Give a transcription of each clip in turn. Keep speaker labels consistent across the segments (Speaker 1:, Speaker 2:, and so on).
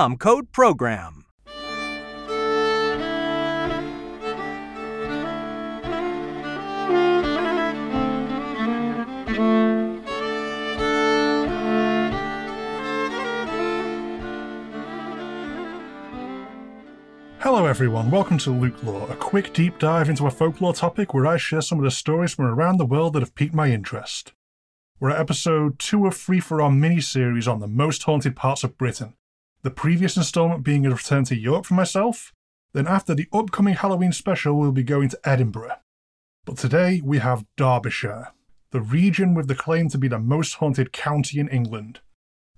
Speaker 1: code PROGRAM.
Speaker 2: Hello, everyone. Welcome to Luke Law, a quick deep dive into a folklore topic where I share some of the stories from around the world that have piqued my interest. We're at episode 2 of three for Our mini series on the most haunted parts of Britain, the previous installment being a return to York for myself. Then, after the upcoming Halloween special, we'll be going to Edinburgh. But today we have Derbyshire, the region with the claim to be the most haunted county in England.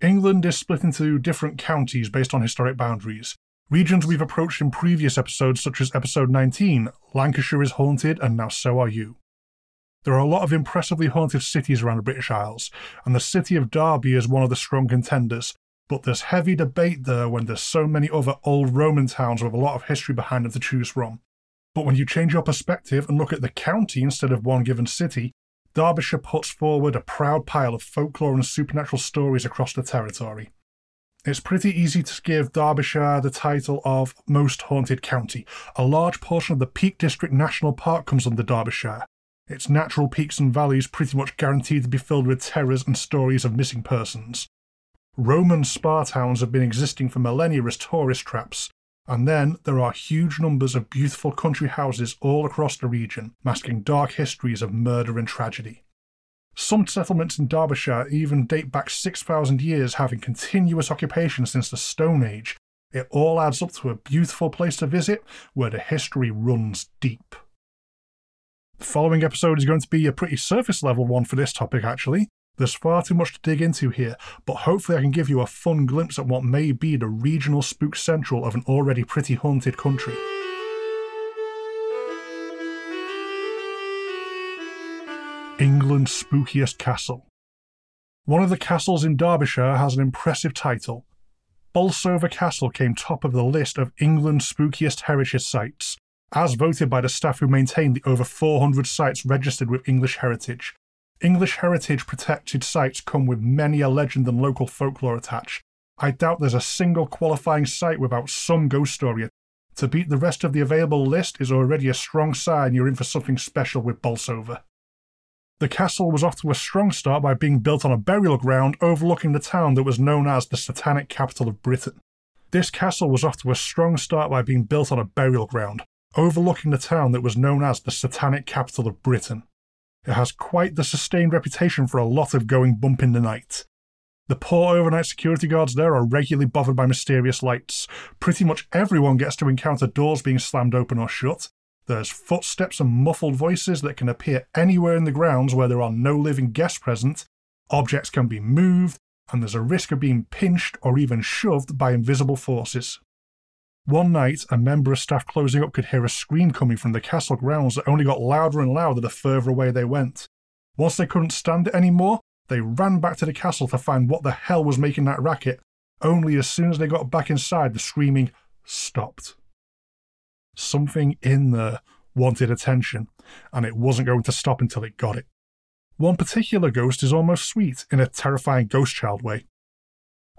Speaker 2: England is split into different counties based on historic boundaries, Regions we've approached in previous episodes, such as episode 19, Lancashire is haunted, and now so are you. There are a lot of impressively haunted cities around the British Isles, and the city of Derby is one of the strong contenders, but there's heavy debate there when there's so many other old Roman towns with a lot of history behind them to choose from. But when you change your perspective and look at the county instead of one given city, Derbyshire puts forward a proud pile of folklore and supernatural stories across the territory. It's pretty easy to give Derbyshire the title of Most Haunted County. A large portion of the Peak District National Park comes under Derbyshire. Its natural peaks and valleys pretty much guaranteed to be filled with terrors and stories of missing persons. Roman spa towns have been existing for millennia as tourist traps, and then there are huge numbers of beautiful country houses all across the region, masking dark histories of murder and tragedy. Some settlements in Derbyshire even date back 6,000 years, having continuous occupation since the Stone Age. It all adds up to a beautiful place to visit where the history runs deep. The following episode is going to be a pretty surface level one for this topic, actually. There's far too much to dig into here, but hopefully I can give you a fun glimpse at what may be the regional spook central of an already pretty haunted country. England's spookiest castle. One of the castles in Derbyshire has an impressive title. Bolsover Castle came top of the list of England's spookiest heritage sites, as voted by the staff who maintain the over 400 sites registered with English Heritage. English Heritage protected sites come with many a legend and local folklore attached. I doubt there's a single qualifying site without some ghost story. To beat the rest of the available list is already a strong sign you're in for something special with Bolsover. The castle was off to a strong start by being built on a burial ground overlooking the town that was known as the Satanic capital of Britain. This castle was off to a strong start by being built on a burial ground overlooking the town that was known as the Satanic capital of Britain. It has quite the sustained reputation for a lot of going bump in the night. The poor overnight security guards there are regularly bothered by mysterious lights. Pretty much everyone gets to encounter doors being slammed open or shut, there's footsteps and muffled voices that can appear anywhere in the grounds where there are no living guests present. Objects can be moved, and there's a risk of being pinched or even shoved by invisible forces. One night, a member of staff closing up could hear a scream coming from the castle grounds that only got louder and louder the further away they went. Once they couldn't stand it anymore, they ran back to the castle to find what the hell was making that racket. Only as soon as they got back inside, the screaming stopped something in there wanted attention, and it wasn't going to stop until it got it. One particular ghost is almost sweet in a terrifying ghost child way.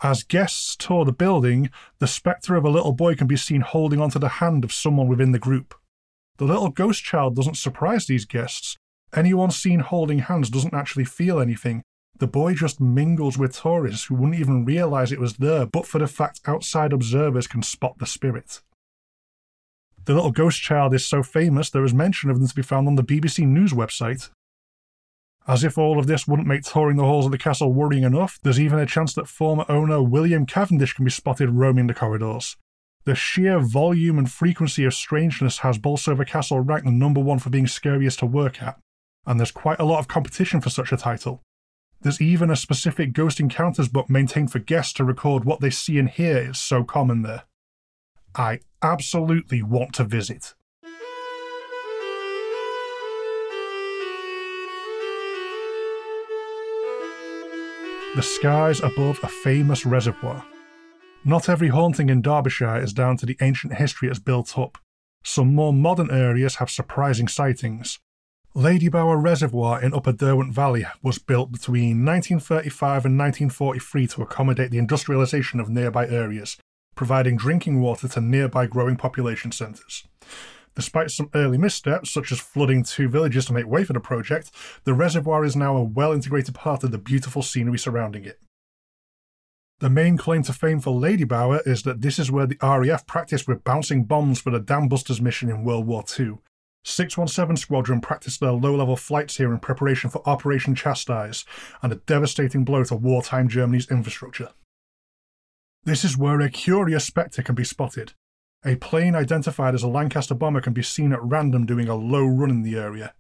Speaker 2: As guests tour the building, the spectre of a little boy can be seen holding onto the hand of someone within the group. The little ghost child doesn't surprise these guests. Anyone seen holding hands doesn't actually feel anything. The boy just mingles with tourists who wouldn't even realize it was there, but for the fact outside observers can spot the spirit. The little ghost child is so famous there is mention of them to be found on the BBC News website. As if all of this wouldn't make touring the halls of the castle worrying enough, there's even a chance that former owner William Cavendish can be spotted roaming the corridors. The sheer volume and frequency of strangeness has Bolsover Castle ranked number one for being scariest to work at, and there's quite a lot of competition for such a title. There's even a specific Ghost Encounters book maintained for guests to record what they see and hear. It's so common there. I absolutely want to visit. The skies above a famous reservoir. Not every haunting in Derbyshire is down to the ancient history it's built up. Some more modern areas have surprising sightings. Ladybower Reservoir in Upper Derwent Valley was built between 1935 and 1943 to accommodate the industrialisation of nearby areas, providing drinking water to nearby growing population centres. Despite some early missteps, such as flooding two villages to make way for the project, the reservoir is now a well integrated part of the beautiful scenery surrounding it. The main claim to fame for Ladybower is that this is where the RAF practiced with bouncing bombs for the Dam Busters mission in World War II. 617 Squadron practiced their low level flights here in preparation for Operation Chastise and a devastating blow to wartime Germany's infrastructure. This is where a curious spectre can be spotted. A plane identified as a Lancaster bomber can be seen at random doing a low run in the area.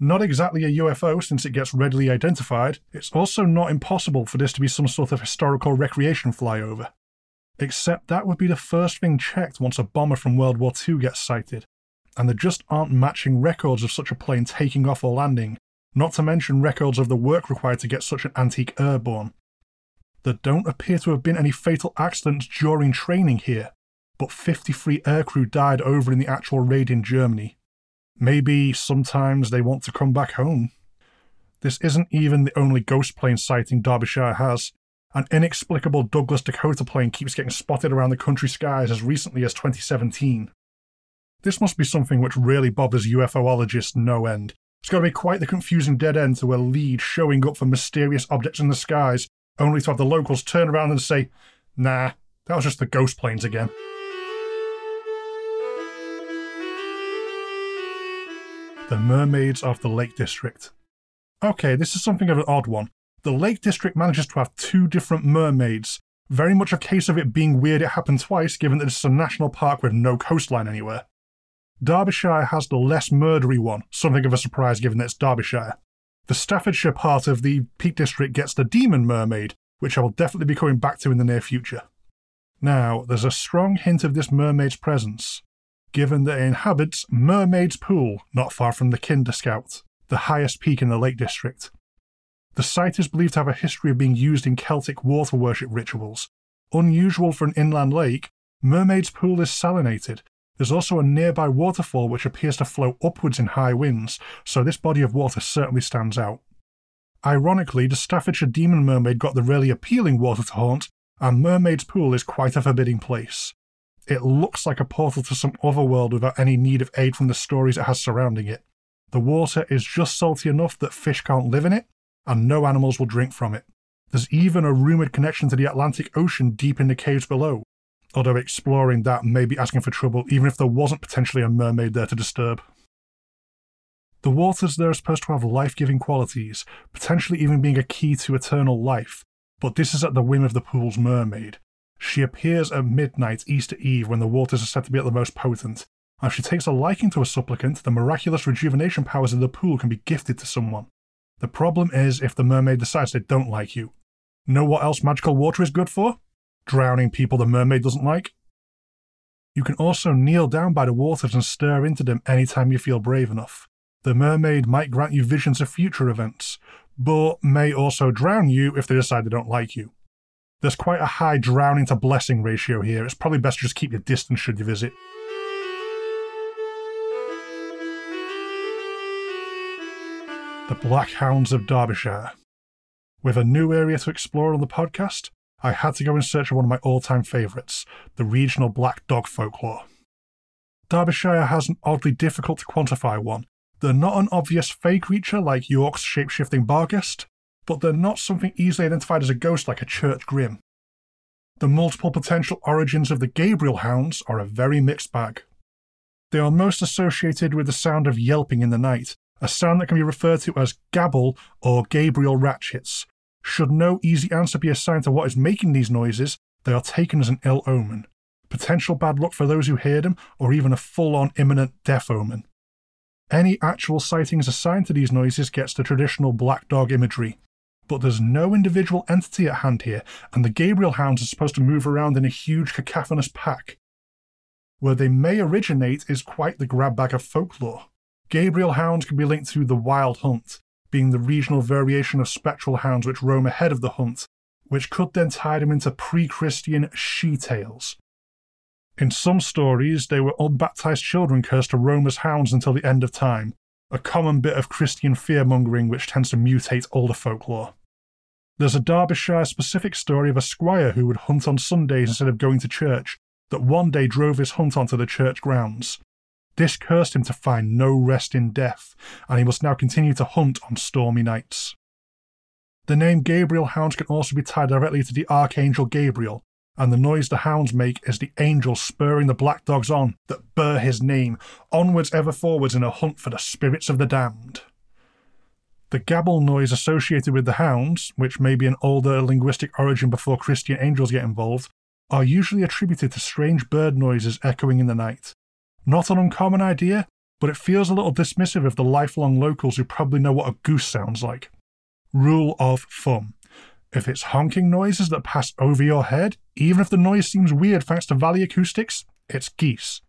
Speaker 2: Not exactly a UFO since it gets readily identified, it's also not impossible for this to be some sort of historical recreation flyover. Except that would be the first thing checked once a bomber from World War II gets sighted, and there just aren't matching records of such a plane taking off or landing, not to mention records of the work required to get such an antique airborne. There don't appear to have been any fatal accidents during training here, but 53 aircrew died over in the actual raid in Germany. Maybe sometimes they want to come back home. This isn't even the only ghost plane sighting Derbyshire has. An inexplicable Douglas Dakota plane keeps getting spotted around the country skies as recently as 2017. This must be something which really bothers UFOologists no end. It's got to be quite the confusing dead end to a lead showing up for mysterious objects in the skies only to have the locals turn around and say, nah, that was just the ghost planes again. The Mermaids of the Lake District. Okay, this is something of an odd one. The Lake District manages to have two different mermaids. Very much a case of it being weird it happened twice, given that it's a national park with no coastline anywhere. Derbyshire has the less murdery one, something of a surprise given that it's Derbyshire. The Staffordshire part of the Peak District gets the Demon Mermaid, which I will definitely be coming back to in the near future. Now, there's a strong hint of this mermaid's presence, given that it inhabits Mermaid's Pool, not far from the Kinder Scout, the highest peak in the Lake District. The site is believed to have a history of being used in Celtic water worship rituals. Unusual for an inland lake, Mermaid's Pool is salinated, there's also a nearby waterfall which appears to flow upwards in high winds, so this body of water certainly stands out. Ironically, the Staffordshire Demon Mermaid got the really appealing water to haunt, and Mermaid's Pool is quite a forbidding place. It looks like a portal to some other world without any need of aid from the stories it has surrounding it. The water is just salty enough that fish can't live in it, and no animals will drink from it. There's even a rumoured connection to the Atlantic Ocean deep in the caves below, although exploring that may be asking for trouble, even if there wasn't potentially a mermaid there to disturb. The waters there are supposed to have life giving qualities, potentially even being a key to eternal life, but this is at the whim of the pool's mermaid. She appears at midnight Easter Eve when the waters are said to be at the most potent, if she takes a liking to a supplicant, the miraculous rejuvenation powers of the pool can be gifted to someone. The problem is if the mermaid decides they don't like you. Know what else magical water is good for? drowning people the mermaid doesn't like. You can also kneel down by the waters and stare into them anytime you feel brave enough. The mermaid might grant you visions of future events, but may also drown you if they decide they don't like you. There's quite a high drowning to blessing ratio here. It's probably best to just keep your distance should you visit. The Black Hounds of Derbyshire. With a new area to explore on the podcast, I had to go in search of one of my all time favourites, the regional black dog folklore. Derbyshire has an oddly difficult to quantify one. They're not an obvious fey creature like York's shapeshifting Barghest, but they're not something easily identified as a ghost like a church grim. The multiple potential origins of the Gabriel hounds are a very mixed bag. They are most associated with the sound of yelping in the night, a sound that can be referred to as gabble or Gabriel ratchets, should no easy answer be assigned to what is making these noises, they are taken as an ill omen, potential bad luck for those who hear them, or even a full on imminent death omen. Any actual sightings assigned to these noises gets the traditional black dog imagery, but there's no individual entity at hand here, and the Gabriel Hounds are supposed to move around in a huge cacophonous pack. Where they may originate is quite the grab bag of folklore. Gabriel Hounds can be linked to the Wild Hunt, being the regional variation of spectral hounds which roam ahead of the hunt, which could then tie them into pre Christian she tales. In some stories, they were unbaptized children cursed to roam as hounds until the end of time, a common bit of Christian fear mongering which tends to mutate older folklore. There's a Derbyshire specific story of a squire who would hunt on Sundays instead of going to church, that one day drove his hunt onto the church grounds. This cursed him to find no rest in death, and he must now continue to hunt on stormy nights. The name Gabriel Hounds can also be tied directly to the Archangel Gabriel, and the noise the hounds make is the angel spurring the black dogs on that bear his name, onwards ever forwards in a hunt for the spirits of the damned. The gabble noise associated with the hounds, which may be an older linguistic origin before Christian angels get involved, are usually attributed to strange bird noises echoing in the night. Not an uncommon idea, but it feels a little dismissive of the lifelong locals who probably know what a goose sounds like. Rule of thumb if it's honking noises that pass over your head, even if the noise seems weird thanks to valley acoustics, it's geese.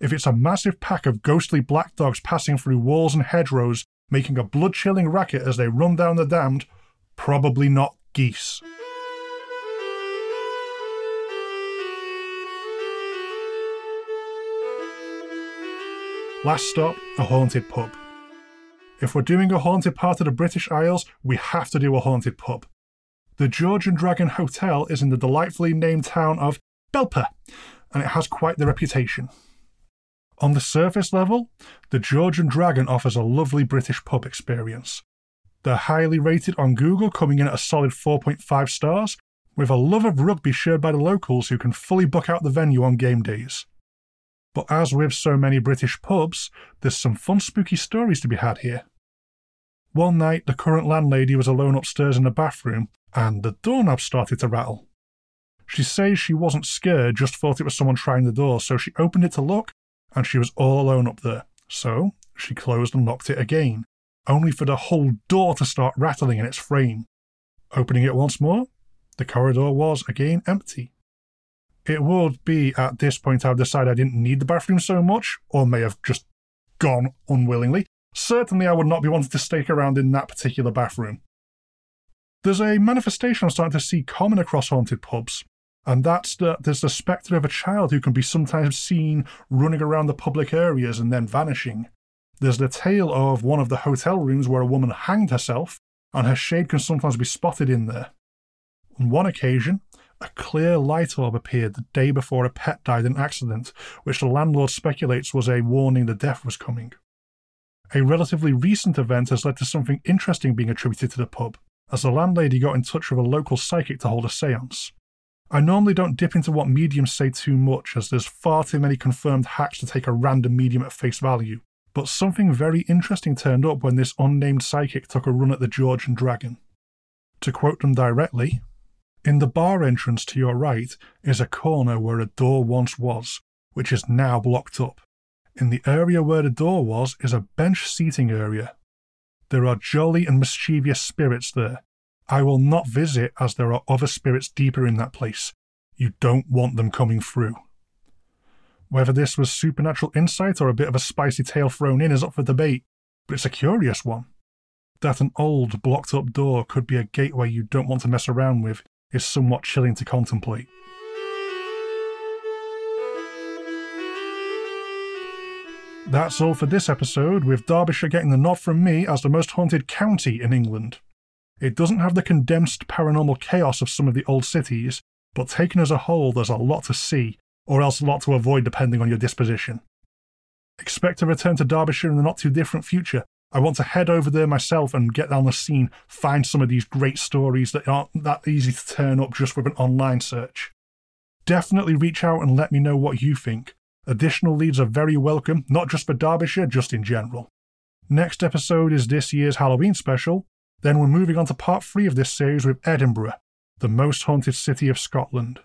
Speaker 2: If it's a massive pack of ghostly black dogs passing through walls and hedgerows, making a blood chilling racket as they run down the damned, probably not geese. Last stop, a haunted pub. If we're doing a haunted part of the British Isles, we have to do a haunted pub. The George and Dragon Hotel is in the delightfully named town of Belper, and it has quite the reputation. On the surface level, the George and Dragon offers a lovely British pub experience. They're highly rated on Google, coming in at a solid 4.5 stars, with a love of rugby shared by the locals who can fully book out the venue on game days. But as with so many British pubs, there's some fun spooky stories to be had here. One night, the current landlady was alone upstairs in the bathroom and the doorknob started to rattle. She says she wasn't scared, just thought it was someone trying the door, so she opened it to look, and she was all alone up there. So she closed and locked it again, only for the whole door to start rattling in its frame. Opening it once more, the corridor was again empty. It would be at this point I've decided I didn't need the bathroom so much, or may have just gone unwillingly. Certainly, I would not be wanting to stake around in that particular bathroom. There's a manifestation I'm starting to see common across haunted pubs, and that's that there's the spectre of a child who can be sometimes seen running around the public areas and then vanishing. There's the tale of one of the hotel rooms where a woman hanged herself, and her shade can sometimes be spotted in there. On one occasion, a clear light orb appeared the day before a pet died in an accident, which the landlord speculates was a warning the death was coming. A relatively recent event has led to something interesting being attributed to the pub as the landlady got in touch with a local psychic to hold a seance. I normally don't dip into what mediums say too much, as there's far too many confirmed hacks to take a random medium at face value, but something very interesting turned up when this unnamed psychic took a run at the George and Dragon. To quote them directly, in the bar entrance to your right is a corner where a door once was, which is now blocked up. In the area where the door was is a bench seating area, there are jolly and mischievous spirits there. I will not visit as there are other spirits deeper in that place. You don't want them coming through. Whether this was supernatural insight or a bit of a spicy tale thrown in is up for debate, but it's a curious one. That an old, blocked up door could be a gateway you don't want to mess around with is somewhat chilling to contemplate. That's all for this episode, with Derbyshire getting the nod from me as the most haunted county in England. It doesn't have the condensed paranormal chaos of some of the old cities, but taken as a whole, there's a lot to see, or else a lot to avoid depending on your disposition. Expect to return to Derbyshire in the not too different future. I want to head over there myself and get down the scene, find some of these great stories that aren't that easy to turn up just with an online search. Definitely reach out and let me know what you think. Additional leads are very welcome, not just for Derbyshire, just in general. Next episode is this year's Halloween special, then we're moving on to part 3 of this series with Edinburgh, the most haunted city of Scotland.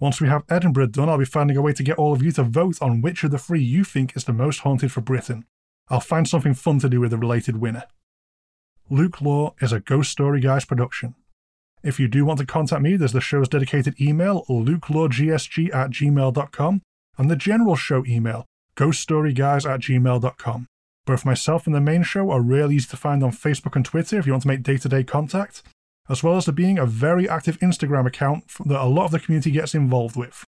Speaker 2: Once we have Edinburgh done, I'll be finding a way to get all of you to vote on which of the three you think is the most haunted for Britain. I'll find something fun to do with the related winner. Luke Law is a Ghost Story Guys production. If you do want to contact me, there's the show's dedicated email, lukelawgsg at gmail.com, and the general show email, ghoststoryguys at gmail.com. Both myself and the main show are really easy to find on Facebook and Twitter if you want to make day to day contact, as well as there being a very active Instagram account that a lot of the community gets involved with.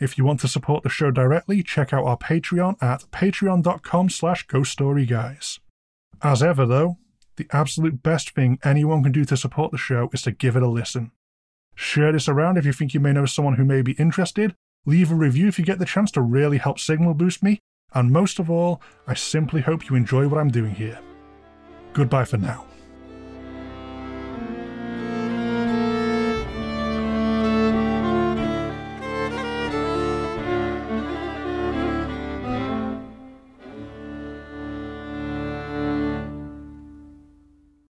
Speaker 2: If you want to support the show directly, check out our Patreon at patreon.com slash ghoststoryguys. As ever, though, the absolute best thing anyone can do to support the show is to give it a listen. Share this around if you think you may know someone who may be interested, leave a review if you get the chance to really help signal boost me, and most of all, I simply hope you enjoy what I'm doing here. Goodbye for now.